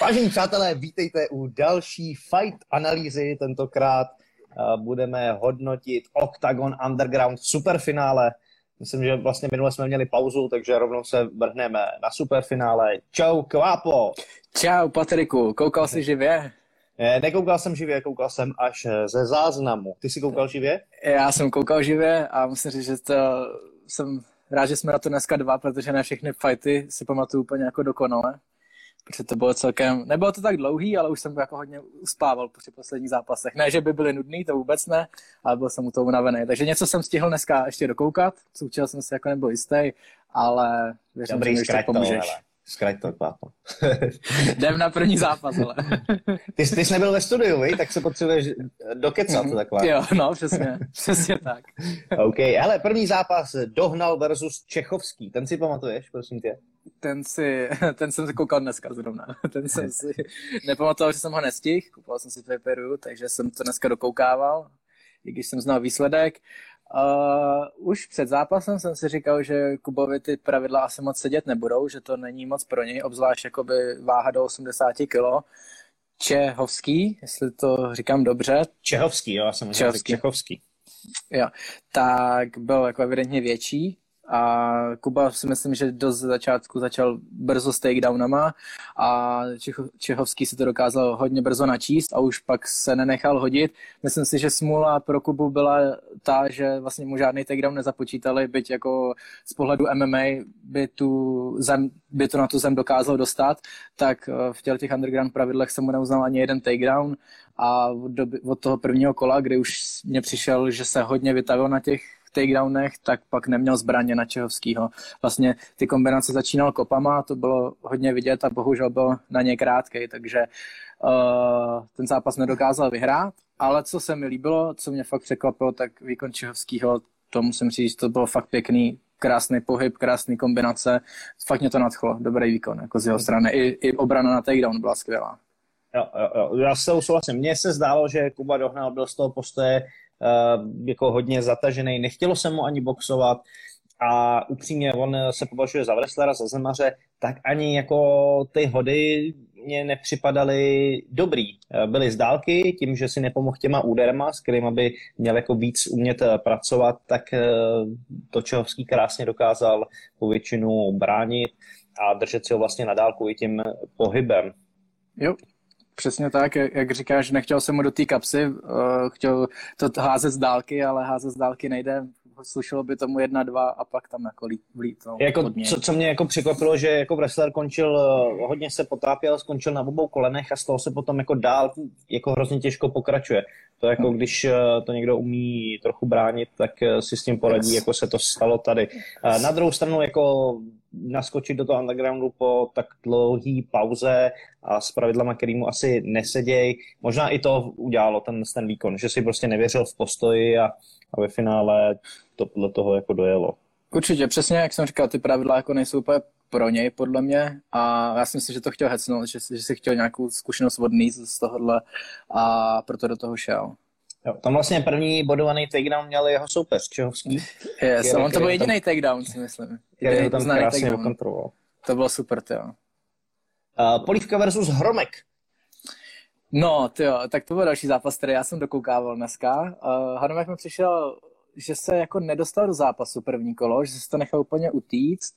Vážení přátelé, vítejte u další fight analýzy. Tentokrát uh, budeme hodnotit Octagon Underground superfinále. Myslím, že vlastně minule jsme měli pauzu, takže rovnou se vrhneme na superfinále. Čau, Kvápo! Čau, Patriku, koukal jsi živě? Ne, nekoukal jsem živě, koukal jsem až ze záznamu. Ty jsi koukal živě? Já jsem koukal živě a musím říct, že to jsem rád, že jsme na to dneska dva, protože ne všechny fighty si pamatuju úplně jako dokonale protože to bylo celkem, nebylo to tak dlouhý, ale už jsem jako hodně uspával při posledních zápasech. Ne, že by byly nudný, to vůbec ne, ale byl jsem u toho unavený. Takže něco jsem stihl dneska ještě dokoukat, součil jsem se jako nebyl jistý, ale věřím, Dobrý, že mi pomůžeš. To, Zkrať to, pápo. Jdem na první zápas, ale. ty, ty jsi nebyl ve studiu, vej? tak se potřebuješ dokecat mm, takhle. Jo, no, přesně, přesně tak. OK, hele, první zápas Dohnal versus Čechovský, ten si pamatuješ, prosím tě? Ten si, ten jsem si koukal dneska zrovna. Ten jsem si nepamatoval, že jsem ho nestihl, kupoval jsem si v takže jsem to dneska dokoukával, i když jsem znal výsledek. Uh, už před zápasem jsem si říkal, že Kubovi ty pravidla asi moc sedět nebudou, že to není moc pro něj, obzvlášť jakoby váha do 80 kg. Čehovský, jestli to říkám dobře. Čehovský, jo, já jsem Čehovský. Čechovský. Jo, tak byl jako evidentně větší, a Kuba si myslím, že do začátku začal brzo s takedownama a Čechovský si to dokázal hodně brzo načíst a už pak se nenechal hodit. Myslím si, že smůla pro Kubu byla ta, že vlastně mu žádný takedown nezapočítali, byť jako z pohledu MMA by, tu zem, by to na tu zem dokázal dostat, tak eh, v těch underground pravidlech se mu neuznal ani jeden takedown a od, doby, od toho prvního kola, kdy už mě přišel, že se hodně vytavil na těch takedownech, tak pak neměl zbraně na Čehovskýho. Vlastně ty kombinace začínal kopama, to bylo hodně vidět a bohužel byl na ně krátkej, takže uh, ten zápas nedokázal vyhrát, ale co se mi líbilo, co mě fakt překvapilo, tak výkon Čehovskýho, to musím říct, to bylo fakt pěkný, krásný pohyb, krásný kombinace, fakt mě to nadchlo, dobrý výkon jako z jeho strany, i, i obrana na takedown byla skvělá. Jo, jo, jo. Já se souhlasím. Mně se zdálo, že Kuba Dohnal byl z toho postoje jako hodně zatažený, nechtělo se mu ani boxovat a upřímně on se považuje za wrestlera, za zemaře, tak ani jako ty hody mě nepřipadaly dobrý. Eh, byly z dálky, tím, že si nepomohl těma úderma, s kterými by měl jako víc umět eh, pracovat, tak to Čehovský krásně dokázal po většinu bránit a držet si ho vlastně na dálku i tím pohybem. Jo, Přesně tak, jak říkáš, nechtěl jsem mu do té kapsy, uh, chtěl to házet z dálky, ale házet z dálky nejde, slušelo by tomu jedna, dva a pak tam jako vlít. No, jako, co, co, mě jako překvapilo, že jako wrestler končil, uh, hodně se potápěl, skončil na obou kolenech a z toho se potom jako dál jako hrozně těžko pokračuje. To jako hmm. když uh, to někdo umí trochu bránit, tak si s tím poradí, yes. jako se to stalo tady. Na druhou stranu jako naskočit do toho undergroundu po tak dlouhé pauze a s pravidlama, který mu asi neseděj. Možná i to udělalo ten, ten výkon, že si prostě nevěřil v postoji a, a ve finále to podle toho jako dojelo. Určitě, přesně jak jsem říkal, ty pravidla jako nejsou úplně pro něj, podle mě. A já si myslím, že to chtěl hecnout, že, že si chtěl nějakou zkušenost vodný z tohohle a proto do toho šel. Jo, tam vlastně první bodovaný takedown měl jeho soupeř, Čehovský. Yes, on to byl jediný takedown, si myslím. Který tam krásně kontroloval. To bylo super, jo. Uh, Polívka versus Hromek. No, jo, tak to byl další zápas, který já jsem dokoukával dneska. Uh, Hromek mi přišel, že se jako nedostal do zápasu první kolo, že se to nechal úplně utíct.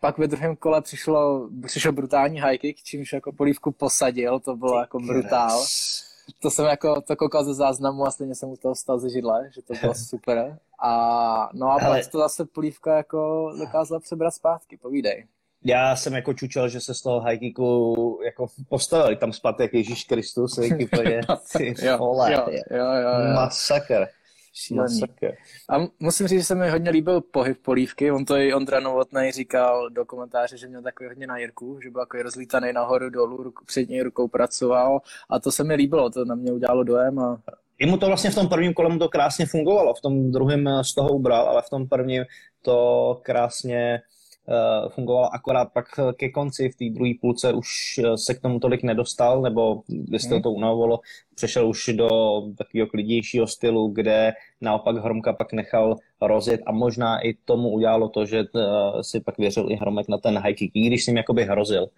Pak ve druhém kole přišlo, přišel brutální high kick, čímž jako polívku posadil, to bylo jako brutál to jsem jako to koukal ze záznamu a stejně jsem u toho stal ze židle, že to bylo super. A no a pak to zase polívka jako dokázala přebrat zpátky, povídej. Já jsem jako čučel, že se z toho high kicku jako postavili tam zpátek Ježíš Kristus, jak úplně, ty vole, jo, jo, jo, jo. masakr. Šílený. A musím říct, že se mi hodně líbil pohyb polívky. On to i Ondra Novotný říkal do komentáře, že měl takový hodně na Jirku, že byl jako rozlítaný nahoru, dolů, ruku, přední rukou pracoval a to se mi líbilo, to na mě udělalo dojem. A... I mu to vlastně v tom prvním kole mu to krásně fungovalo, v tom druhém z toho ubral, ale v tom prvním to krásně fungoval akorát pak ke konci, v té druhé půlce už eh, se k tomu tolik nedostal, nebo jestli hmm. to unavovalo, přešel už do takového klidnějšího stylu, kde naopak Hromka pak nechal rozjet a možná i tomu udělalo to, že eh, si pak věřil i Hromek na ten high kick, i když s ním jakoby hrozil.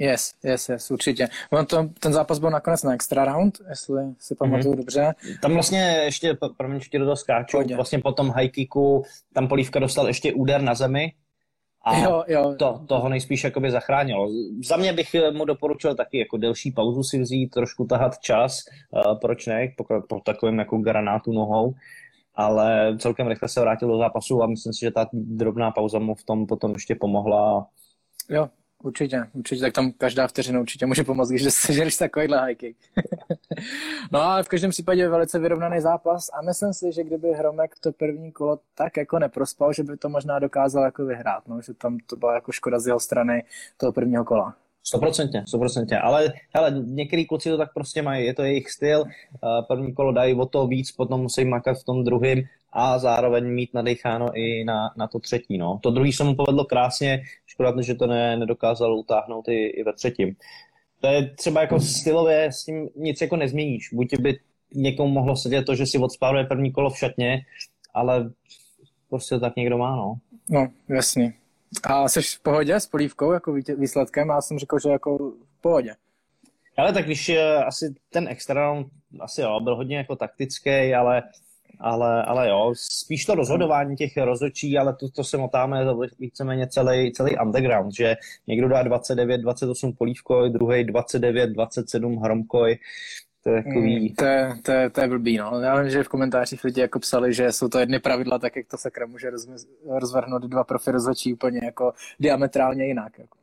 Yes, yes, yes, určitě. On to, ten zápas byl nakonec na extra round, jestli si pamatuju mm-hmm. dobře. Tam vlastně ještě, promiň, ještě do toho skáču, vlastně po tom high kicku, tam Polívka dostal ještě úder na zemi, a jo, jo. To, toho nejspíš jakoby zachránilo. Za mě bych mu doporučil taky jako delší pauzu si vzít, trošku tahat čas, uh, proč ne, po, po takovém jako granátu nohou, ale celkem rychle se vrátil do zápasu a myslím si, že ta drobná pauza mu v tom potom ještě pomohla. Jo, Určitě, určitě, tak tam každá vteřina určitě může pomoct, když sežereš takovýhle high kick. no a v každém případě velice vyrovnaný zápas a myslím si, že kdyby Hromek to první kolo tak jako neprospal, že by to možná dokázal jako vyhrát, no, že tam to byla jako škoda z jeho strany toho prvního kola. Stoprocentně, stoprocentně, ale hele, některý kluci to tak prostě mají, je to jejich styl, první kolo dají o to víc, potom musí makat v tom druhém a zároveň mít nadecháno i na, na to třetí. No. To druhý se mu povedlo krásně, škoda, že to ne, nedokázal utáhnout i, i ve třetím. To je třeba jako stylově, s tím nic jako nezměníš. Buď by někomu mohlo sedět to, že si odspáruje první kolo v šatně, ale prostě tak někdo má, no. No, jasně. A jsi v pohodě s polívkou jako výsledkem? Já jsem řekl, že jako v pohodě. Ale tak když asi ten extra asi jo, byl hodně jako taktický, ale ale, ale jo, spíš to rozhodování těch rozhodčí, ale to, to se motáme víceméně celý, celý underground, že někdo dá 29, 28 polívkoj, druhý 29, 27 hromkoj, to je takový... Mm, to, je, to, je, to je blbý, no. Já vím, že v komentářích lidi jako psali, že jsou to jedny pravidla, tak jak to sakra může rozvrhnout dva profi rozhodčí úplně jako diametrálně jinak. Jako.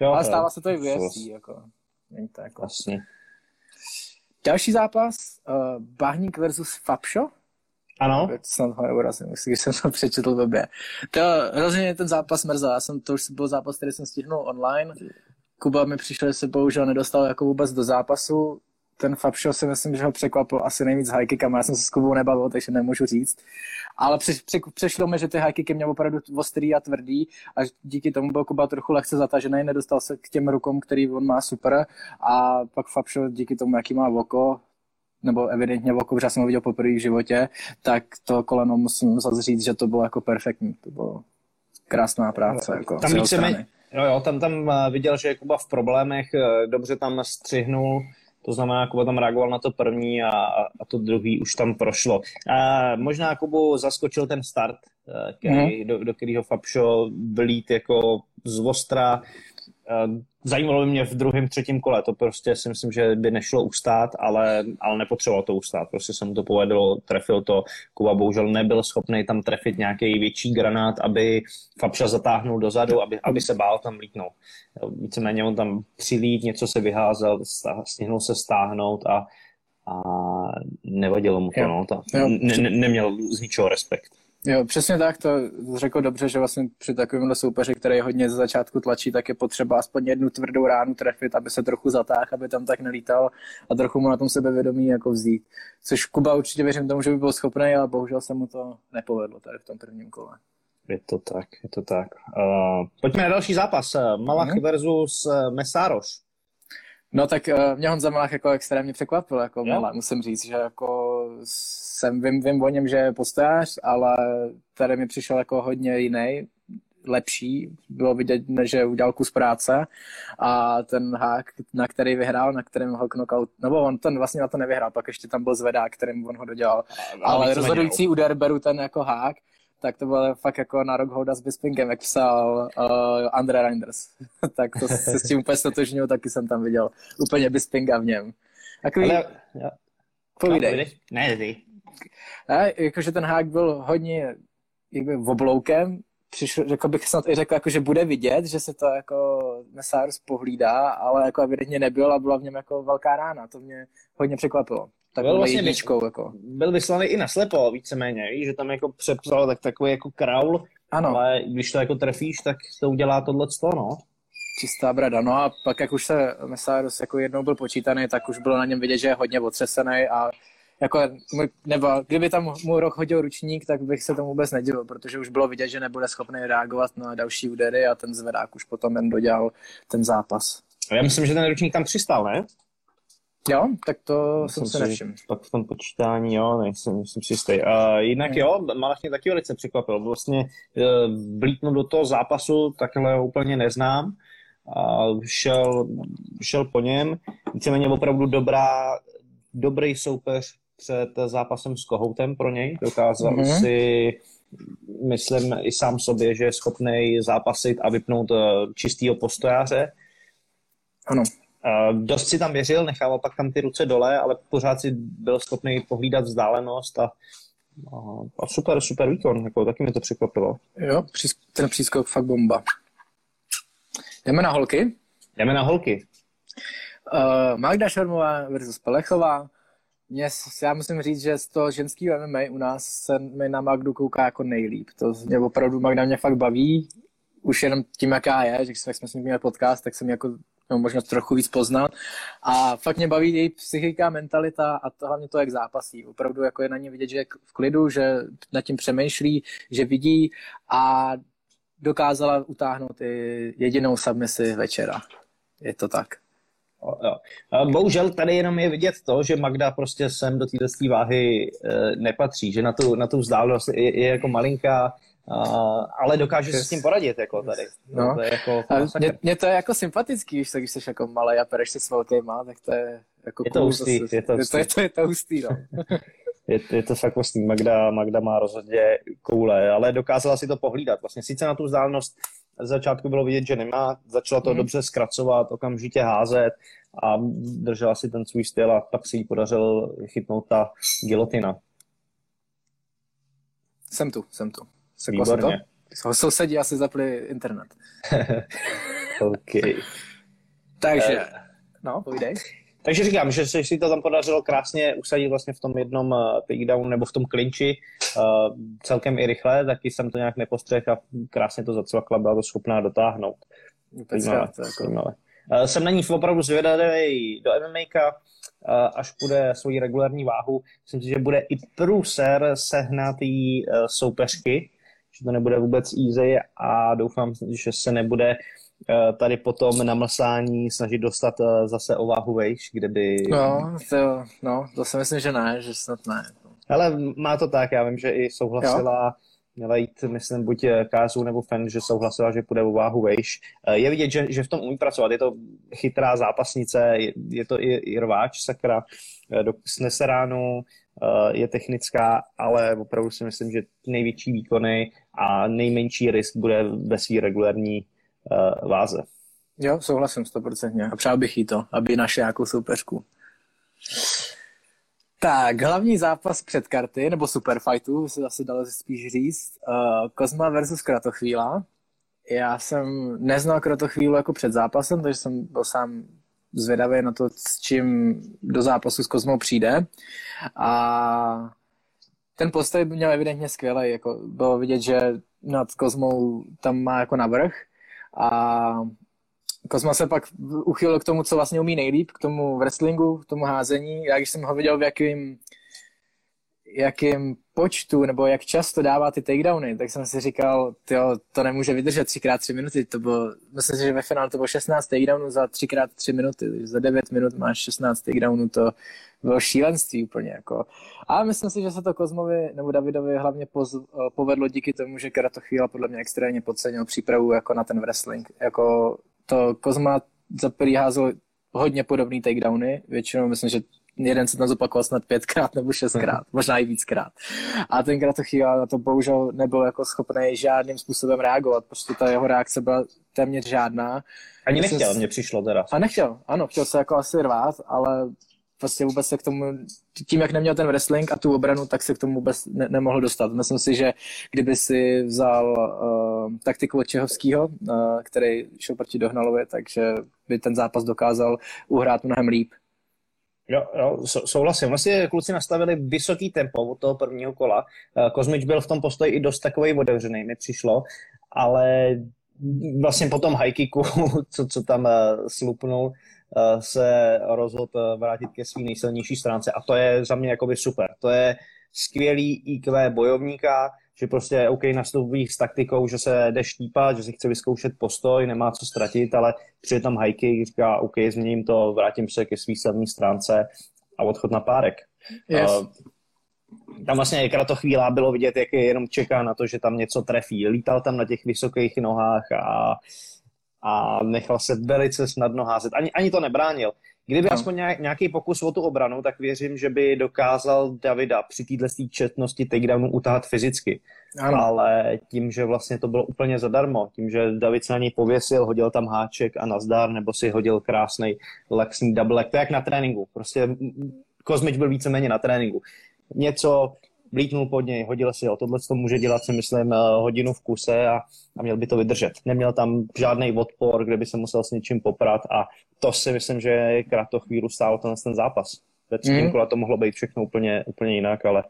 Jo, Ale stává se to i v UFC, jako. Není to jako... Vlastně. Další zápas, uh, Bahník versus Fabšo. Ano. Snad ho neurazím, když jsem to přečetl blbě. To hrozně ten zápas mrzel. Já jsem, to už byl zápas, který jsem stihnul online. Kuba mi přišel, že se bohužel nedostal jako vůbec do zápasu. Ten Fabšo si myslím, že ho překvapil asi nejvíc high kickama. Já jsem se s Kubou nebavil, takže nemůžu říct. Ale při, při, přešlo mi, že ty high kicky měl opravdu ostrý a tvrdý a díky tomu byl Kuba trochu lehce zatažený, nedostal se k těm rukom, který on má super. A pak Fabšo díky tomu, jaký má oko, nebo evidentně oko, protože jsem ho viděl poprvé v životě, tak to koleno musím zase říct, že to bylo jako perfektní. To bylo krásná práce. Jako tam víceméně, jo, jo, tam, tam eh, viděl, že Kuba v problémech, eh, dobře tam střihnul, to znamená, Kuba tam reagoval na to první a, a to druhý už tam prošlo. A možná Kubu zaskočil ten start, eh, který, mm-hmm. do, do kterého Fabšo vlít jako z ostra, Zajímalo by mě v druhém, třetím kole, to prostě si myslím, že by nešlo ustát, ale, ale nepotřeboval to ustát, prostě se mu to povedlo, trefil to, Kuba bohužel nebyl schopný tam trefit nějaký větší granát, aby Fabša zatáhnul dozadu, aby, aby se bál tam lítnout. Víceméně on tam přilít, něco se vyházel, stihnul se stáhnout a, a nevadilo mu to, no, ta, ne, ne, neměl z ničeho respekt. Jo, přesně tak, to řekl dobře, že vlastně při takovémhle soupeři, který hodně ze začátku tlačí, tak je potřeba aspoň jednu tvrdou ránu trefit, aby se trochu zatáhl, aby tam tak nelítal a trochu mu na tom sebevědomí jako vzít. Což Kuba určitě věřím tomu, že by byl schopný, ale bohužel se mu to nepovedlo tady v tom prvním kole. Je to tak, je to tak. Uh, pojďme na další zápas. Malach hmm. versus Mesároš. No tak uh, mě Honza Malach jako extrémně překvapil, jako Malach, musím říct, že jako jsem, vím, vím o něm, že je postář, ale tady mi přišel jako hodně jiný, lepší. Bylo vidět, že udělal kus práce a ten hák, na který vyhrál, na kterém ho knockout, nebo on ten vlastně na to nevyhrál, pak ještě tam byl zvedák, kterým on ho dodělal. Ale, ale rozhodující úder beru ten jako hák, tak to bylo fakt jako na rok holda s Bispingem, jak psal uh, Andre Reinders. tak to se s tím úplně stotožňuju, taky jsem tam viděl úplně Bispinga v něm. Takový... Ale, ja. Povídej. Ne, ty. A, jakože ten hák byl hodně jakby obloukem, přišel, řekl bych snad i řekl, jako, že bude vidět, že se to jako Messars pohlídá, ale jako evidentně nebyl a byla v něm jako velká rána. To mě hodně překvapilo. Tak byl vlastně jedničkou, jako. Byl vyslaný i na slepo víceméně, víš, že tam jako přepsal tak takový jako kraul, ano. ale když to jako trefíš, tak to udělá tohle no. Čistá brada. No a pak, jak už se Messars jako jednou byl počítaný, tak už bylo na něm vidět, že je hodně otřesený a jako, nebo kdyby tam můj rok hodil ručník, tak bych se tomu vůbec nedivil, protože už bylo vidět, že nebude schopný reagovat na další údery a ten zvedák už potom jen dodělal ten zápas. Já myslím, že ten ručník tam přistál, ne? Jo, tak to myslím jsem se nevšiml. Pak v tom počítání, jo, nejsem, nejsem si jistý. Uh, jinak jo, Malach mě taky velice překvapil. Vlastně uh, blítnu do toho zápasu takhle úplně neznám a šel, šel po něm. Víceméně opravdu dobrá, dobrý soupeř před zápasem s Kohoutem pro něj. Dokázal mm-hmm. si, myslím i sám sobě, že je schopný zápasit a vypnout eh, čistýho postojáře. Ano. Dost si tam věřil, nechával pak tam ty ruce dole, ale pořád si byl schopný pohlídat vzdálenost a, a super, super výkon, jako, taky mi to překvapilo. Jo, ten přískok fakt bomba. Jdeme na holky? Jdeme na holky. Uh, Magda Šormová versus Pelechová. Mě, já musím říct, že z toho ženského MMA u nás se mi na Magdu kouká jako nejlíp. To mě opravdu Magda mě fakt baví. Už jenom tím, jaká je, že jsme s ní měli podcast, tak jsem jako no, možná trochu víc poznat. A fakt mě baví její psychika, mentalita a to hlavně to, jak zápasí. Opravdu jako je na ní vidět, že je v klidu, že nad tím přemýšlí, že vidí a dokázala utáhnout i jedinou submisi večera. Je to tak. Bohužel tady jenom je vidět to, že Magda prostě sem do této váhy e, nepatří, že na tu, na tu vzdálenost je, je jako malinká, Uh, ale dokáže se s tím poradit, jako tady. No. no. To je jako mě, mě, to je jako sympatický, když, když jsi jako malý a pereš si s velkýma, tak to je jako je to hustý, je to, je to, je to, je to, je to hustý, no. je, je to fakt vlastně, Magda, Magda má rozhodně koule, ale dokázala si to pohlídat. Vlastně sice na tu vzdálenost z začátku bylo vidět, že nemá, začala to mm. dobře zkracovat, okamžitě házet a držela si ten svůj styl a pak si jí podařil chytnout ta gilotina. Jsem tu, jsem tu. Seklo Výborně. To? Sousedí asi zapli internet. OK. Takže, uh, no, povídej. Takže říkám, že se si to tam podařilo krásně usadit vlastně v tom jednom uh, takedown nebo v tom klinči uh, celkem i rychle, taky jsem to nějak nepostřehl a krásně to zacvakla, byla to schopná dotáhnout. Zajímavé, jako... Uh, jsem na ní opravdu zvědavý do MMA, uh, až bude svoji regulární váhu. Myslím si, že bude i průser sehnat jí uh, soupeřky, že to nebude vůbec easy a doufám, že se nebude Eh, tady potom na mlsání snažit dostat eh, zase o váhu vejš, kde by... No, to, no, to si myslím, že ne, že snad ne. Ale má to tak, já vím, že i souhlasila, jo. měla jít, myslím, buď eh, Kázu nebo Fen, že souhlasila, že půjde o váhu vejš. Je vidět, že, že v tom umí pracovat, je to chytrá zápasnice, je, je to i, i rváč, sakra, snese ránu, je technická, ale opravdu si myslím, že největší výkony a nejmenší risk bude ve své regulární uh, váze. Jo, souhlasím stoprocentně. A přál bych jí to, aby našla nějakou soupeřku. Tak, hlavní zápas před karty, nebo superfightu, se asi dalo spíš říct. Uh, Kozma versus Kratochvíla. Já jsem neznal Kratochvílu jako před zápasem, takže jsem byl sám zvědavý na to, s čím do zápasu s Kozmou přijde. A ten postoj měl evidentně skvělý. Jako bylo vidět, že nad Kozmou tam má jako navrh a Kozma se pak uchylil k tomu, co vlastně umí nejlíp, k tomu wrestlingu, k tomu házení. Já když jsem ho viděl v jakým, jakým počtu nebo jak často dává ty takedowny, tak jsem si říkal, tyjo, to nemůže vydržet 3x3 minuty. To bylo, myslím si, že ve finále to bylo 16 takedownů za 3x3 minuty. Za 9 minut máš 16 takedownů, to bylo šílenství úplně. Jako. A myslím si, že se to Kozmovi nebo Davidovi hlavně poz, povedlo díky tomu, že Kratochvíla podle mě extrémně podcenil přípravu jako na ten wrestling. Jako to Kozma za prvý házel hodně podobný takedowny, většinou myslím, že jeden se tam zopakoval snad pětkrát nebo šestkrát, možná i víckrát. A ten Kratochvíla na to bohužel nebyl jako schopný žádným způsobem reagovat, prostě ta jeho reakce byla téměř žádná. Ani nechtěl, mně přišlo teda. A nechtěl, ano, chtěl se jako asi rvát, ale prostě vůbec se k tomu, tím, jak neměl ten wrestling a tu obranu, tak se k tomu vůbec ne, nemohl dostat. Myslím si, že kdyby si vzal uh, taktiku od Čehovského, uh, který šel proti Dohnalovi, takže by ten zápas dokázal uhrát mnohem líp. Jo, jo, souhlasím. Vlastně kluci nastavili vysoký tempo od toho prvního kola. Uh, Kozmič byl v tom postoji i dost takový otevřený, mi přišlo, ale vlastně po tom high kicku, co, co tam uh, slupnul, Eh, se rozhodl eh, vrátit ke své nejsilnější stránce a to je za mě jakoby super. To je skvělý IQ bojovníka, že prostě OK nastupí s taktikou, že se jde štípat, že si chce vyzkoušet postoj, nemá co ztratit, ale přijde tam hajky, říká OK, změním to, vrátím se ke své silné stránce a odchod na párek. Yes. Uh, tam vlastně kratochvíla bylo vidět, jak je jenom čeká na to, že tam něco trefí. Lítal tam na těch vysokých nohách a a nechal se velice snadno házet. Ani, ani to nebránil. Kdyby no. aspoň nějaký pokus o tu obranu, tak věřím, že by dokázal Davida při této četnosti takedownu utáhat fyzicky. Ano. Ale tím, že vlastně to bylo úplně zadarmo, tím, že David se na něj pověsil, hodil tam háček a nazdar, nebo si hodil krásný lexný double leg, to je jak na tréninku. Prostě Kozmič byl víceméně na tréninku. Něco blítnul pod něj, hodil si ho. Tohle to může dělat si myslím eh, hodinu v kuse a, a měl by to vydržet. Neměl tam žádný odpor, kde by se musel s něčím poprat a to si myslím, že krátko chvíli stálo ten, ten zápas. Ve třetím mm. to mohlo být všechno úplně, úplně jinak, ale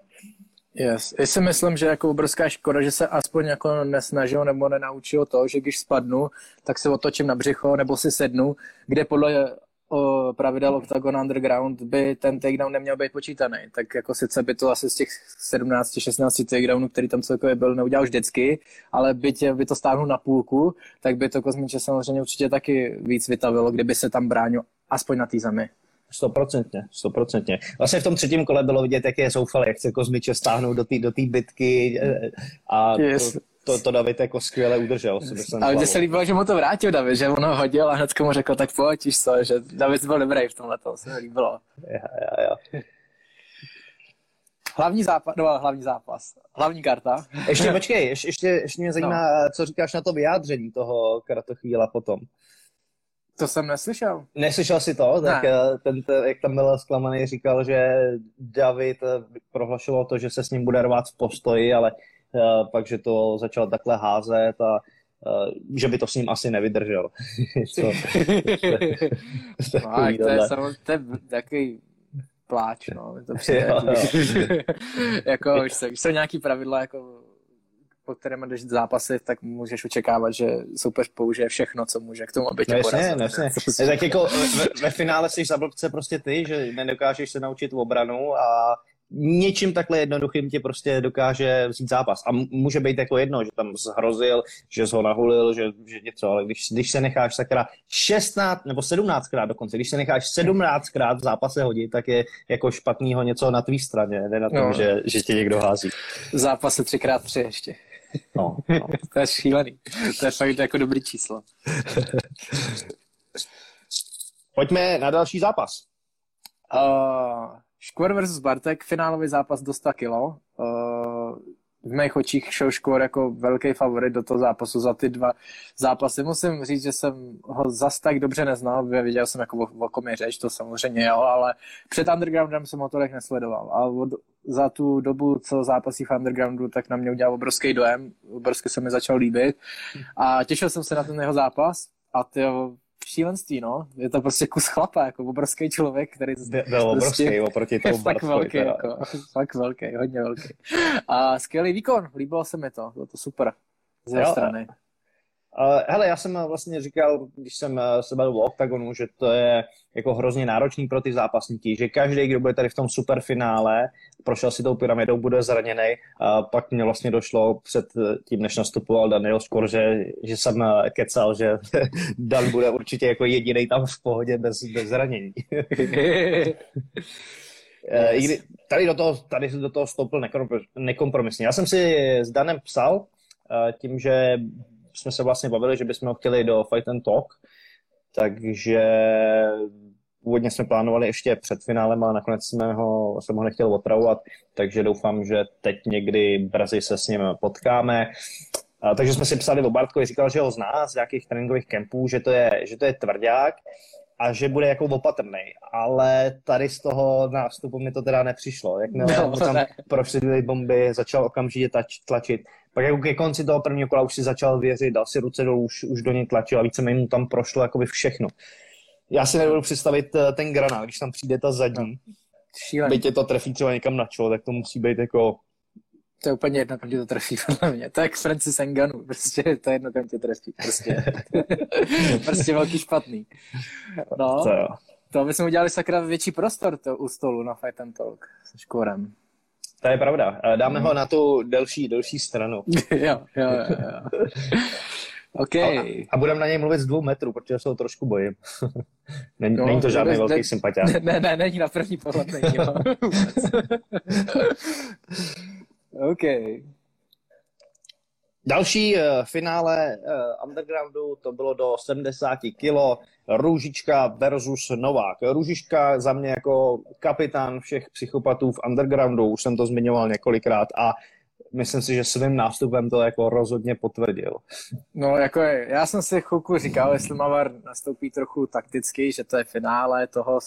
Yes. Já si myslím, že jako obrovská škoda, že se aspoň jako nesnažil nebo nenaučil to, že když spadnu, tak se otočím na břicho nebo si sednu, kde podle o pravidel Octagon Underground by ten takedown neměl být počítaný. Tak jako sice by to asi z těch 17-16 takedownů, který tam celkově byl, neudělal vždycky, ale by, tě, by to stáhnul na půlku, tak by to Kozmiče samozřejmě určitě taky víc vytavilo, kdyby se tam bránil aspoň na té zemi. Stoprocentně, stoprocentně. Vlastně v tom třetím kole bylo vidět, jak je zoufalý, jak chce Kozmiče stáhnout do té do bitky eh, a yes. to, to, to David jako skvěle udržel. Ale mně se líbilo, že mu to vrátil David, že on ho hodil a hned mu řekl, tak pojď, víš co, že David byl dobrý v tomhle, to se mi líbilo. Ja, ja, ja. Hlavní zápas, no, hlavní zápas, hlavní karta. Ještě počkej, ještě, ještě, ještě mě zajímá, no. co říkáš na to vyjádření toho Kratochvíla potom. To jsem neslyšel. Neslyšel si to? Ne. Tak eh, ten, ten, jak tam byl zklamaný, říkal, že David eh, prohlašoval to, že se s ním bude rvát v postoji, ale pak, že to začal takhle házet a uh, že by to s ním asi nevydržel. Co, no, to je samozřejmě takový pláč, no. To přijde, jo, jo. jako, už, jsou, už jsou nějaký pravidla, jako po kterém jdeš zápasy, tak můžeš očekávat, že soupeř použije všechno, co může k tomu, aby tě no, porazil. No, jasně. tak jako ve, ve, finále jsi za blbce prostě ty, že nedokážeš se naučit obranu a něčím takhle jednoduchým ti prostě dokáže vzít zápas. A může být jako jedno, že tam zhrozil, že ho nahulil, že, že něco, ale když, když se necháš sakra 16 nebo 17 krát dokonce, když se necháš 17 krát v zápase hodit, tak je jako špatného něco na tvý straně, ne na tom, no. že, že tě někdo hází. Zápasy třikrát tři ještě. No, no. to je šílený. To je fakt jako dobrý číslo. Pojďme na další zápas. Uh, Škor versus Bartek, finálový zápas do 100 kilo. Uh, v mých očích šel Škor jako velký favorit do toho zápasu za ty dva zápasy. Musím říct, že jsem ho zas tak dobře neznal, viděl jsem jako o, o kom je řeč, to samozřejmě jo, ale před Undergroundem jsem ho tolik nesledoval. A od, za tu dobu, co zápasí v Undergroundu, tak na mě udělal obrovský dojem, obrovsky se mi začal líbit a těšil jsem se na ten jeho zápas a ty šílenství, no. Je to prostě kus chlapa, jako obrovský člověk, který byl prostě, obrovský oproti tomu je fakt velký, jako, fakt velký, hodně velký. A skvělý výkon, líbilo se mi to, bylo to super z jeho strany. Uh, hele, já jsem vlastně říkal, když jsem eh, se bavil o OKTAGONu, že to je jako hrozně náročný pro ty zápasníky, že každý, kdo bude tady v tom superfinále, prošel si tou pyramidou, bude zraněný. A pak mě vlastně došlo před tím, než nastupoval Daniel Skor, že, že jsem eh, kecal, že Dan bude určitě jako jediný tam v pohodě bez, bez zranění. Yes. tady do toho, tady do toho stoupil nekompromisně. Já jsem si s Danem psal, tím, že jsme se vlastně bavili, že bychom ho chtěli do Fight and Talk, takže původně jsme plánovali ještě před finálem a nakonec jsme ho, jsem ho nechtěl otravovat, takže doufám, že teď někdy brzy se s ním potkáme. A, takže jsme si psali o Bartkovi, říkal, že ho zná z nějakých tréninkových kempů, že to je, že to je tvrdák a že bude jako opatrný. Ale tady z toho nástupu mi to teda nepřišlo. Jakmile no, tam ne. prošly bomby, začal okamžitě tač, tlačit. Pak jako ke konci toho prvního kola už si začal věřit, dal si ruce dolů, už, už do něj tlačil a víceméně mu tam prošlo jakoby všechno. Já si nedovedu představit eh, ten granát, když tam přijde ta zadní. Šílený. Byť tě to trefí třeba někam na čelo, tak to musí být jako to je úplně jedno, kam tě to trefí, podle mě. To je jak Francis Enganu, prostě to je jedno, kam tě trefí. Prostě, prostě velký špatný. No, to, jo. to bychom udělali sakra větší prostor to, u stolu na Fight and Talk se škórem. To je pravda. Dáme mm. ho na tu delší, delší stranu. jo, jo, jo. jo. OK. A, a budeme na něj mluvit z dvou metrů, protože se ho trošku bojím. není, no, není to žádný ne, velký ne, sympatiák. Ne, ne, ne, není na první pohled, není. OK. Další uh, finále uh, undergroundu to bylo do 70 kg Růžička versus Novák. Růžička za mě jako kapitán všech psychopatů v undergroundu, už jsem to zmiňoval několikrát a myslím si, že svým nástupem to jako rozhodně potvrdil. No jako je, já jsem si chvilku říkal, jestli Mavar nastoupí trochu takticky, že to je finále toho,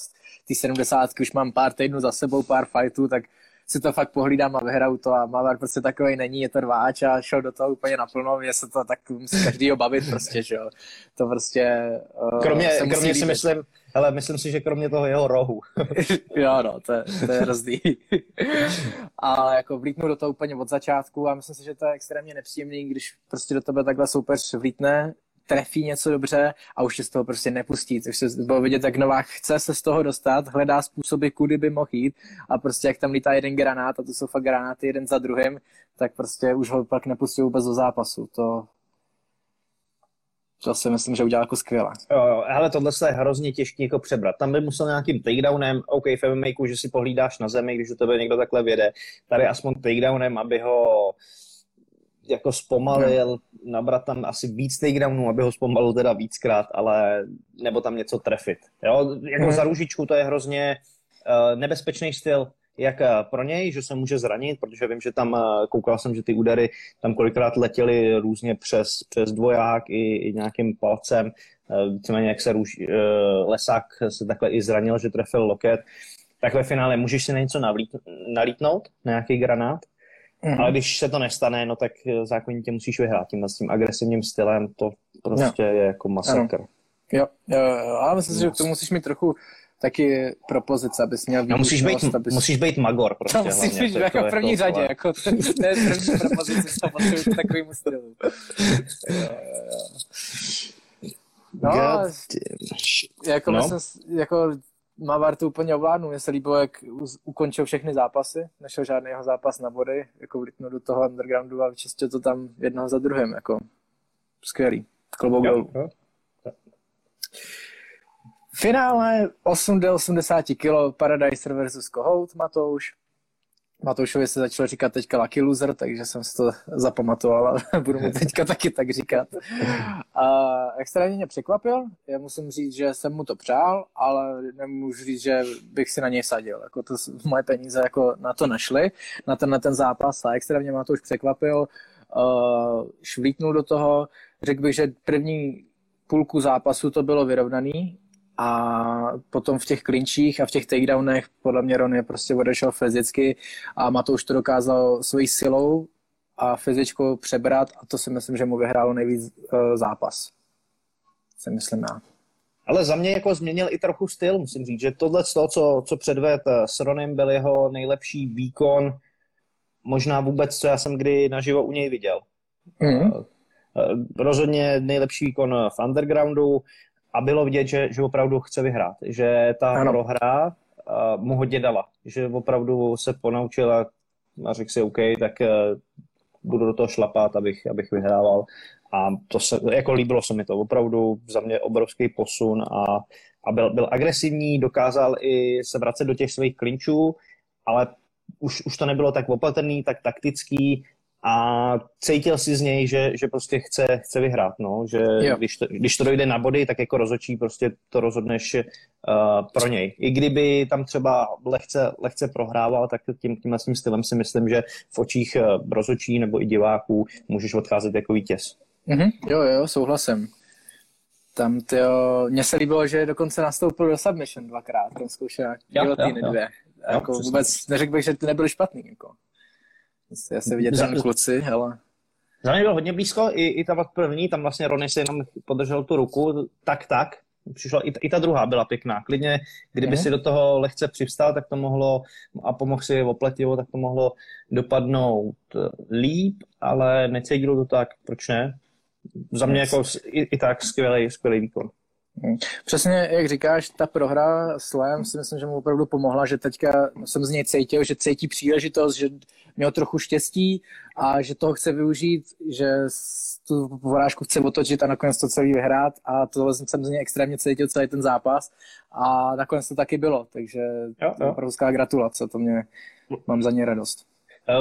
ty 70 už mám pár týdnů za sebou, pár fightů, tak si to fakt pohlídám a vyhraju to a Mavar prostě takový není, je to rváč a šel do toho úplně naplno, mě se to tak musí každýho bavit prostě, že jo. To prostě... Uh, kromě, kromě si myslím, ale myslím si, že kromě toho jeho rohu. jo, no, to je, to je rozdý. Ale jako vlítnu do toho úplně od začátku a myslím si, že to je extrémně nepříjemný, když prostě do tebe takhle soupeř vlítne trefí něco dobře a už se z toho prostě nepustí, což se bylo vidět, jak Novák chce se z toho dostat, hledá způsoby, kudy by mohl jít a prostě jak tam lítá jeden granát a to jsou fakt granáty jeden za druhým, tak prostě už ho pak nepustí vůbec do zápasu. To, to si myslím, že udělal jako skvěle. Ale tohle je hrozně těžké jako přebrat. Tam by musel nějakým takedownem, OK, v MMA, že si pohlídáš na zemi, když do tebe někdo takhle věde, tady aspoň takedownem, aby ho jako zpomalil, no. nabrat tam asi víc takedownů, aby ho zpomalil teda víckrát, ale nebo tam něco trefit. Jo? Jako mm. za růžičku to je hrozně uh, nebezpečný styl, jak uh, pro něj, že se může zranit, protože vím, že tam, uh, koukal jsem, že ty údery tam kolikrát letěly různě přes, přes dvoják i, i nějakým palcem, víceméně jak se růž, lesák se takhle i zranil, že trefil loket, tak ve finále můžeš si na něco navlít, nalítnout, na nějaký granát, Mm. Ale když se to nestane, no tak eh, zákonitě musíš vyhrát tím, s tím agresivním stylem, to prostě no. je jako masakr. Jo, jo, jo, ale myslím si, že to musíš mít trochu taky propozice, abys měl no, musíš, být, abys... musíš být magor prostě. To musíš hlavně, být jako v první jako, řadě, jako to, to je první propozice, co potřebuji takovým stylu. No, jako, no. Myslím, jako Mavar to úplně ovládnu. Mně se líbilo, jak ukončil všechny zápasy, nešel žádný jeho zápas na body, jako vlítnul do toho undergroundu a vyčistil to tam jedno za druhým, jako skvělý. Klobouk dolů. Finále 8 do 80 kg Paradise versus Kohout Matouš. Matoušovi se začalo říkat teďka Lucky Loser, takže jsem si to zapamatoval a budu mu teďka taky tak říkat. A extrémně mě překvapil, já musím říct, že jsem mu to přál, ale nemůžu říct, že bych si na něj sadil. Jako to moje peníze jako na to nešly, na ten, na ten zápas a extrémně mě to už překvapil. Uh, do toho, řekl bych, že první půlku zápasu to bylo vyrovnaný, a potom v těch klinčích a v těch takedownech podle mě Ron je prostě odešel fyzicky a Matouš to dokázal svojí silou a fyzičkou přebrat a to si myslím, že mu vyhrálo nejvíc uh, zápas. Si myslím já. Ale za mě jako změnil i trochu styl, musím říct, že tohle z toho, co, co předved eh, s Ronem, byl jeho nejlepší výkon, možná vůbec, co já jsem kdy naživo u něj viděl. Mm-hmm. Rozhodně nejlepší výkon v undergroundu, a bylo vidět, že, že opravdu chce vyhrát, že ta ano. prohra uh, mu hodně dala, že opravdu se ponaučil a, a řekl si OK, tak uh, budu do toho šlapat, abych, abych vyhrával. A to se, jako líbilo se mi to, opravdu za mě obrovský posun a, a byl, byl agresivní, dokázal i se vracet do těch svých klinčů, ale už, už to nebylo tak opatrný, tak taktický, a cítil si z něj, že, že prostě chce, chce vyhrát, no, že když to, když to dojde na body, tak jako rozočí prostě to rozhodneš uh, pro něj. I kdyby tam třeba lehce, lehce prohrával, tak tím, tímhle tím stylem si myslím, že v očích uh, rozočí nebo i diváků můžeš odcházet jako vítěz. Mm-hmm. Jo, jo, souhlasím. Tam tyjo, mně se líbilo, že dokonce nastoupil do submission dvakrát, tam zkoušel guillotine dvě. Jo, jako vůbec neřekl bych, že to nebyl špatný. Jako. Já se vidět tam kluci, ale... Za mě byl hodně blízko, i, i ta první, tam vlastně Rony se jenom podržel tu ruku, tak, tak. Přišla, i, i ta druhá byla pěkná. Klidně, kdyby mm. si do toho lehce přivstal, tak to mohlo, a pomohl si opletivo, tak to mohlo dopadnout líp, ale necítil to tak, proč ne? Za mě jako i, i tak skvělý, skvělý výkon. Hmm. Přesně, jak říkáš, ta prohra s Lem si myslím, že mu opravdu pomohla, že teďka jsem z něj cítil, že cítí příležitost, že měl trochu štěstí a že toho chce využít, že tu porážku chce otočit a nakonec to celý vyhrát a to jsem z něj extrémně cítil celý ten zápas a nakonec to taky bylo, takže jo, jo. obrovská gratulace, to mě, mám za ně radost.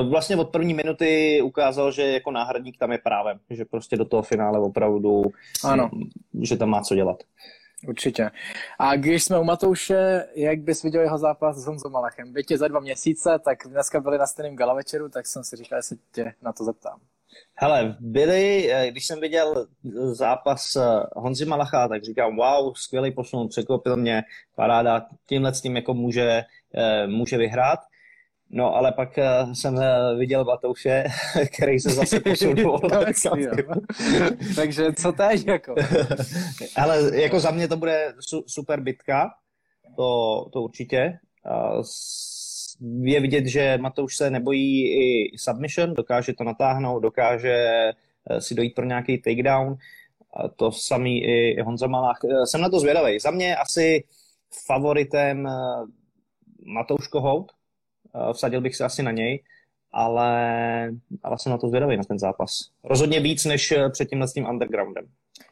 Vlastně od první minuty ukázal, že jako náhradník tam je právem, že prostě do toho finále opravdu, ano. že tam má co dělat. Určitě. A když jsme u Matouše, jak bys viděl jeho zápas s Honzou Malachem? Byť za dva měsíce, tak dneska byli na stejném gala večeru, tak jsem si říkal, že se tě na to zeptám. Hele, byli, eh, když jsem viděl zápas eh, Honzi Malacha, tak říkám, wow, skvělý posun, překvapil mě, paráda, tímhle s tím jako může, eh, může vyhrát. No, ale pak jsem viděl Batouše, který se zase posunul. Takže co teď jako? ale jako za mě to bude super bitka, to, to určitě je vidět, že Matouš se nebojí i submission, dokáže to natáhnout, dokáže eh, si dojít pro nějaký takedown. To samý i Honza Malách. Eh, jsem na to zvědavý. Za mě asi favoritem eh, Matouš Kohout. Vsadil bych se asi na něj, ale, ale jsem na to zvědavý, na ten zápas. Rozhodně víc než před tímhle s tím undergroundem.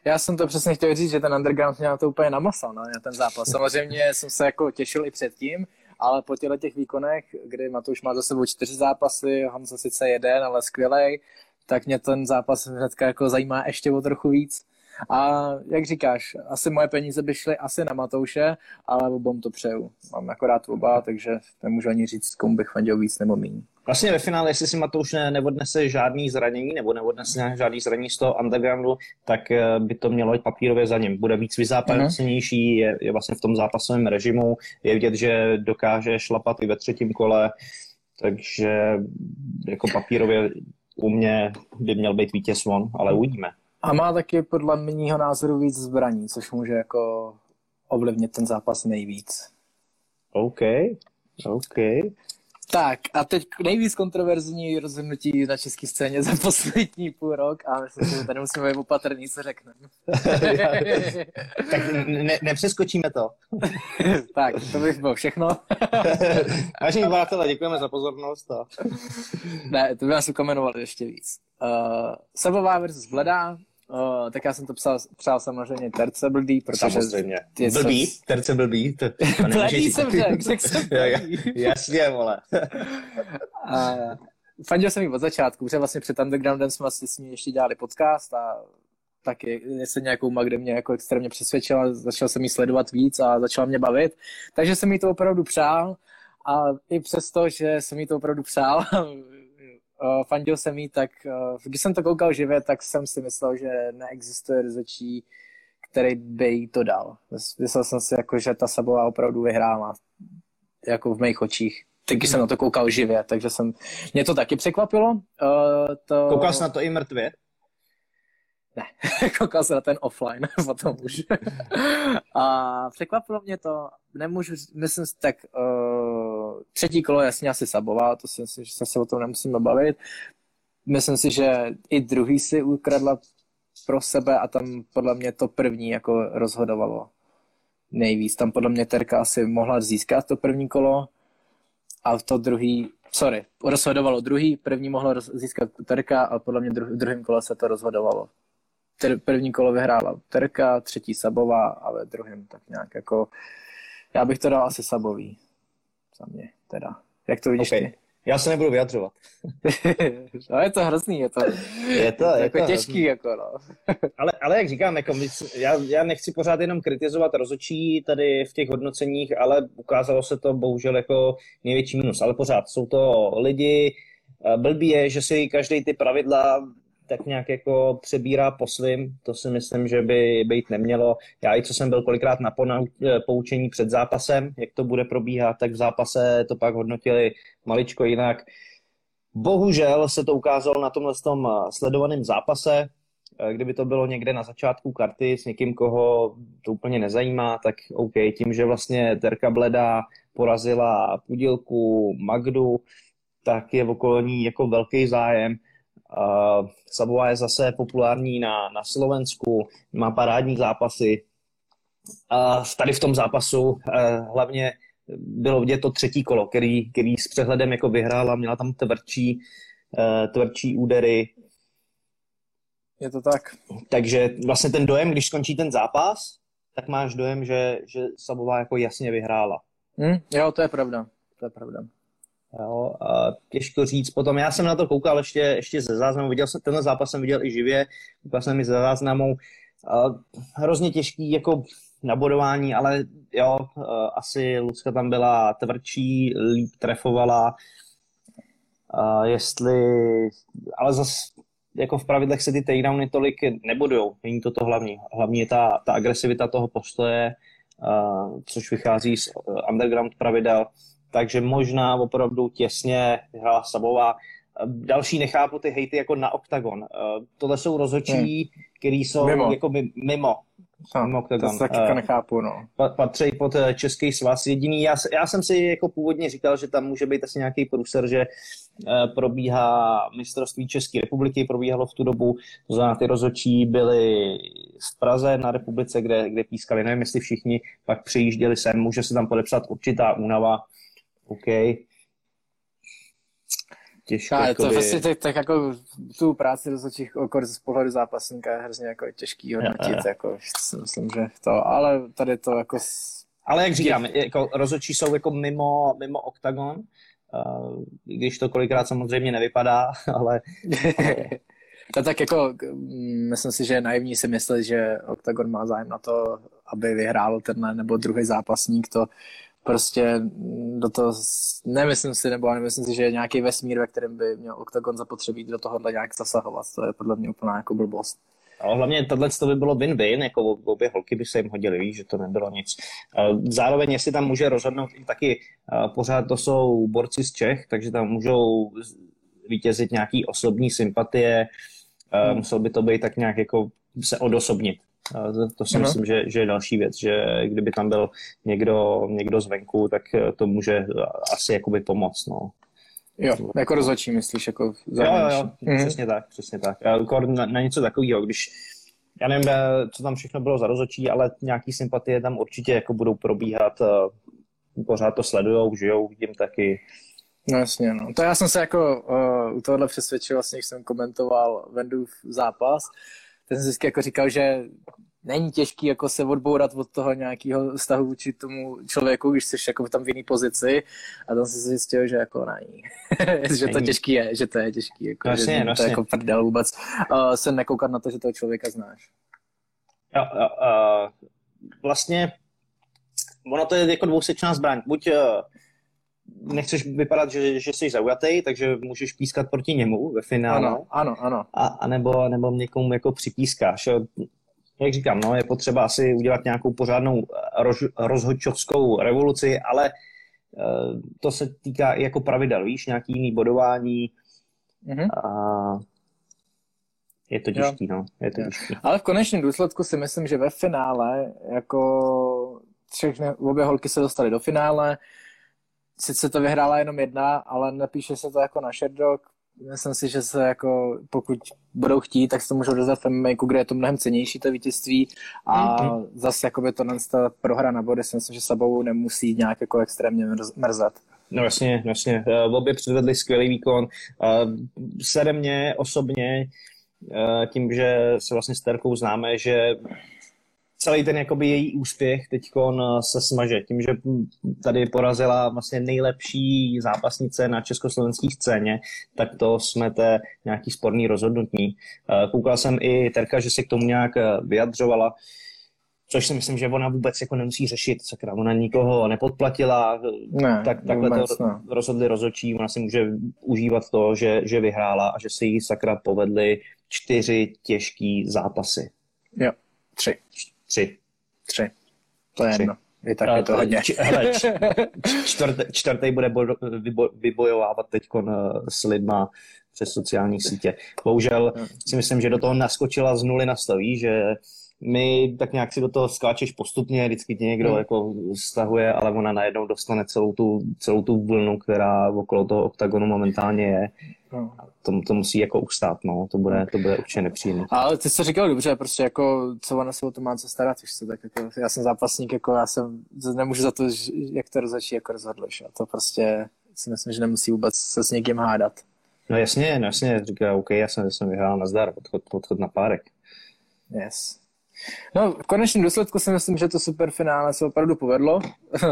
Já jsem to přesně chtěl říct, že ten underground měl to úplně namasal, na ten zápas. Samozřejmě jsem se jako těšil i předtím, ale po těchto těch výkonech, kdy Matouš má za sebou čtyři zápasy, Honza sice jeden, ale skvělej, tak mě ten zápas hnedka jako zajímá ještě o trochu víc. A jak říkáš, asi moje peníze by šly asi na Matouše, ale obom to přeju. Mám akorát oba, takže nemůžu ani říct, komu bych fandil víc nebo méně. Vlastně ve finále, jestli si Matouš ne, neodnese žádný zranění nebo neodnese žádný zranění z toho undergroundu, tak eh, by to mělo jít papírově za ním. Bude víc vyzápasenější, je, je vlastně v tom zápasovém režimu, je vidět, že dokáže šlapat i ve třetím kole, takže jako papírově u mě by měl být vítěz on, ale uvidíme. A má taky podle mého názoru víc zbraní, což může jako ovlivnit ten zápas nejvíc. OK, OK. Tak a teď nejvíc kontroverzní rozhodnutí na české scéně za poslední půl rok a myslím, že tady musíme být opatrný, co řekneme. tak ne, nepřeskočíme to. tak, to by bylo všechno. Vážení přátelé, děkujeme za pozornost. A... ne, to by nás ukomenovali ještě víc. Uh, Sebová versus Bledá, Uh, tak já jsem to psal, psal samozřejmě terce blbý, protože... Samozřejmě. Blbý? Jsem... Terce blbý? To, to blbý jsem řekl, řekl jsem blbý. Jasně, vole. uh, fandil jsem jí od začátku, protože vlastně před Undergroundem jsme vlastně s ní ještě dělali podcast a taky se nějakou kde mě jako extrémně přesvědčila, začal jsem jí sledovat víc a začala mě bavit, takže jsem jí to opravdu přál a i přesto, že jsem jí to opravdu přál, uh, fandil jsem jí, tak uh, když jsem to koukal živě, tak jsem si myslel, že neexistuje rozhodčí, který by jí to dal. Myslel jsem si, jako, že ta Sabová opravdu vyhrála jako v mých očích. Teď, když jsem na to koukal živě, takže jsem, mě to taky překvapilo. Uh, to... Koukal jsi na to i mrtvě? Ne, koukal jsem na ten offline, potom už. a překvapilo mě to, nemůžu, myslím, tak uh, třetí kolo jasně asi Sabová, to si myslím, že se o tom nemusíme bavit. Myslím si, že i druhý si ukradla pro sebe a tam podle mě to první jako rozhodovalo nejvíc. Tam podle mě Terka asi mohla získat to první kolo a to druhý, sorry, rozhodovalo druhý, první mohla získat Terka a podle mě v druhém kole se to rozhodovalo první kolo vyhrála Terka, třetí Sabová a ve druhém tak nějak jako, já bych to dal asi Sabový, za mě teda. Jak to vidíš okay. ty? Já se nebudu vyjadřovat. no je to hrozný, je to, je to, je jako to těžký, hrozný. jako no. ale, ale jak říkám, jako my, já, já nechci pořád jenom kritizovat rozočí tady v těch hodnoceních, ale ukázalo se to bohužel jako největší minus. Ale pořád jsou to lidi, blbý je, že si každý ty pravidla tak nějak jako přebírá po svým, to si myslím, že by být nemělo. Já i co jsem byl kolikrát na eh, poučení před zápasem, jak to bude probíhat, tak v zápase to pak hodnotili maličko jinak. Bohužel se to ukázalo na tomhle tom eh, sledovaném zápase, eh, kdyby to bylo někde na začátku karty s někým, koho to úplně nezajímá, tak OK, tím, že vlastně Terka Bleda porazila Pudilku, Magdu, tak je v okolí jako velký zájem. Uh, Sabová je zase populární na, na Slovensku, má parádní zápasy. Uh, tady v tom zápasu uh, hlavně bylo vidět to třetí kolo, který, který s přehledem jako vyhrála, měla tam tvrdší, uh, tvrdší údery. Je to tak. Takže vlastně ten dojem, když skončí ten zápas, tak máš dojem, že, že Sabová jako jasně vyhrála. Hmm, jo, to je pravda. To je pravda. Jo, a těžko říct. Potom já jsem na to koukal ještě, ještě ze záznamu, viděl jsem, tenhle zápas jsem viděl i živě, koukal jsem i ze záznamu. A hrozně těžký jako nabodování, ale jo, asi Lucka tam byla tvrdší, líp trefovala. A jestli, ale zase jako v pravidlech se ty takedowny tolik nebudujou, není to to hlavní. Hlavní je ta, ta agresivita toho postoje, což vychází z underground pravidel takže možná opravdu těsně hrála Sabová. Další nechápu ty hejty jako na OKTAGON. Eh, tohle jsou rozhodčí, hmm. který jsou mimo. jako mimo. No, mimo OKTAGON. To taky uh, nechápu, no. Patří pod eh, Český svaz. Jediný, já, já jsem si jako původně říkal, že tam může být asi nějaký průser, že probíhá mistrovství České republiky, probíhalo v tu dobu, to znamená, ty rozhodčí byli v Praze na republice, kde, kde pískali, nevím, jestli všichni, pak přijížděli sem, může se tam podepsat určitá únava, OK. Těžko, je to vlastně tak, tak, jako tu práci rozhodčích okor z pohledu zápasníka je hrozně jako těžký hodnotit, ja, jako si myslím, že to, ale tady to jako... Ale jak říkám, jako rozhodčí jsou jako mimo, mimo oktagon, uh, když to kolikrát samozřejmě nevypadá, ale... No tak jako, mm, myslím si, že naivní si myslet, že Octagon má zájem na to, aby vyhrál tenhle nebo druhý zápasník, to prostě do toho, nemyslím si, nebo nemyslím si, že je nějaký vesmír, ve kterém by měl OKTAGON zapotřebí do tohohle nějak zasahovat. To je podle mě úplná jako blbost. Ale hlavně tohle to by bylo win-win, jako obě holky by se jim hodily, víš, že to nebylo nic. Zároveň, jestli tam může rozhodnout i taky, pořád to jsou borci z Čech, takže tam můžou vítězit nějaký osobní sympatie, hmm. musel by to být tak nějak jako se odosobnit. To, to si myslím, že, že je další věc, že kdyby tam byl někdo, někdo zvenku, tak to může asi jakoby pomoct. No. Jo, jako rozhodčí myslíš, jako Jo, jo, jo, mm-hmm. přesně tak, přesně tak. Na, na něco takového, když já nevím, co tam všechno bylo za rozhodčí, ale nějaký sympatie tam určitě jako budou probíhat, pořád to sledujou, žijou, vidím taky. No jasně, no. To já jsem se jako uh, u tohohle přesvědčil, vlastně, když jsem komentoval Vendův zápas, ten jsem vždycky jako říkal, že není těžký jako se odbourat od toho nějakého vztahu vůči tomu člověku, když jsi jako tam v jiný pozici a tam jsem si zjistil, že jako není. že to těžký je, že to je těžký. Jako, vlastně, že vlastně. to jako prdel vůbec uh, se nekoukat na to, že toho člověka znáš. Jo, jo, uh, vlastně ono to je jako dvousečná zbraň. Buď uh, nechceš vypadat, že, že jsi zaujatý, takže můžeš pískat proti němu ve finále. Ano, ano, ano. A, a nebo, nebo někomu jako připískáš. Jak říkám, no, je potřeba asi udělat nějakou pořádnou roz, rozhodčovskou revoluci, ale uh, to se týká i jako pravidel, víš, nějaký jiný bodování. Mm-hmm. A je to těžký, no. Je to těžký. Ale v konečném důsledku si myslím, že ve finále jako všechny, obě holky se dostaly do finále, sice to vyhrála jenom jedna, ale nepíše se to jako na Sherdog. Myslím si, že se jako, pokud budou chtít, tak se to můžou dostat v MMA, kde je to mnohem cenější to vítězství a mm-hmm. zase jako by to ta prohra na body si myslím, že sebou nemusí nějak jako extrémně mrzet. No jasně, jasně. V obě předvedli skvělý výkon. Sere mě osobně tím, že se vlastně s Terkou známe, že celý ten jakoby její úspěch teď se smaže. Tím, že tady porazila vlastně nejlepší zápasnice na československé scéně, tak to smete nějaký sporný rozhodnutí. Eh, koukal jsem i Terka, že se k tomu nějak eh, vyjadřovala, což si myslím, že ona vůbec jako nemusí řešit. Sakra, ona nikoho nepodplatila, ne, tak, takhle vůbec, to ne. rozhodli rozhodčí, ona si může užívat to, že, že vyhrála a že se jí sakra povedly čtyři těžký zápasy. Jo, tři. Tři. Tři. To je Tři. jedno. Je tak je to hodně. Hele, čtvrtý, čtvrtý bude vybojovávat teď eh, s lidma přes sociální sítě. Bohužel si myslím, že do toho naskočila z nuly na staví, že my tak nějak si do toho skáčeš postupně, vždycky ti někdo hmm. jako stahuje, ale ona najednou dostane celou tu, celou tu vlnu, která okolo toho oktagonu momentálně je. No. To, to musí jako ustát, no, to bude, to bude určitě nepříjemné. Ale ty jsi říkal dobře, prostě jako, co ona se o to má co starat, víš co, tak jako, já jsem zápasník, jako já jsem, nemůžu za to, jak to rozhodčí jako rozhodleš, a to prostě si myslím, že nemusí vůbec se s někým hádat. No jasně, no jasně, říká, OK, já jsem, jsem vyhrál na zdar, odchod, odchod na párek. Yes. No, v konečném důsledku si myslím, že to superfinále se opravdu povedlo.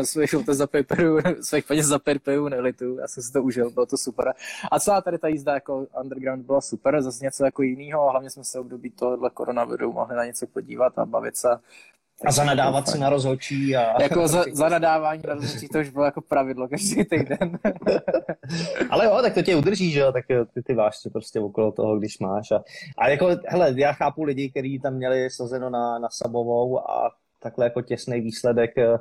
svých za paperu, svých peněz za paperu nelitu. Já jsem si to užil, bylo to super. A celá tady ta jízda jako underground byla super, zase něco jako jiného. Hlavně jsme se období tohohle koronaviru mohli na něco podívat a bavit se. A zanadávat si na rozhodčí. A... Jako za, zanadávání na rozhodčí, to už bylo jako pravidlo každý týden. Ale jo, tak to tě udrží, že jo, tak ty, ty vášce prostě okolo toho, když máš. A, a jako, hele, já chápu lidi, kteří tam měli sazeno na, na Sabovou a takhle jako těsný výsledek eh,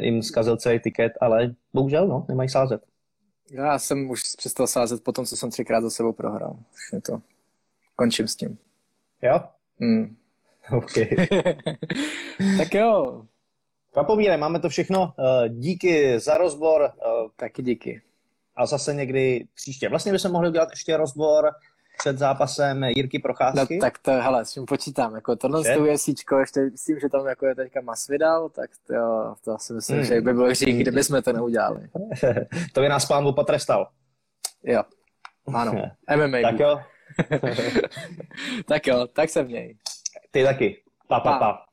jim zkazil celý tiket, ale bohužel, no, nemají sázet. Já jsem už přestal sázet po tom, co jsem třikrát za sebou prohrál. Už je to... Končím s tím. Jo? Hmm. OK. tak jo. Kapomíre, máme to všechno. Eh, díky za rozbor. Eh, Taky díky. A zase někdy příště. Vlastně bychom mohli udělat ještě rozbor před zápasem Jirky Procházky. No, tak to, hele, s tím počítám. Jako tohle je jesíčko, ještě s tím, že tam jako je teďka Masvidal, tak to, jo, to si myslím, hmm. že by bylo hřích, kdyby jsme to neudělali. to by nás pán potrestal. Jo, ano, MMA. tak jo. tak jo, tak se měj. te da qué? Pa, pa, pa.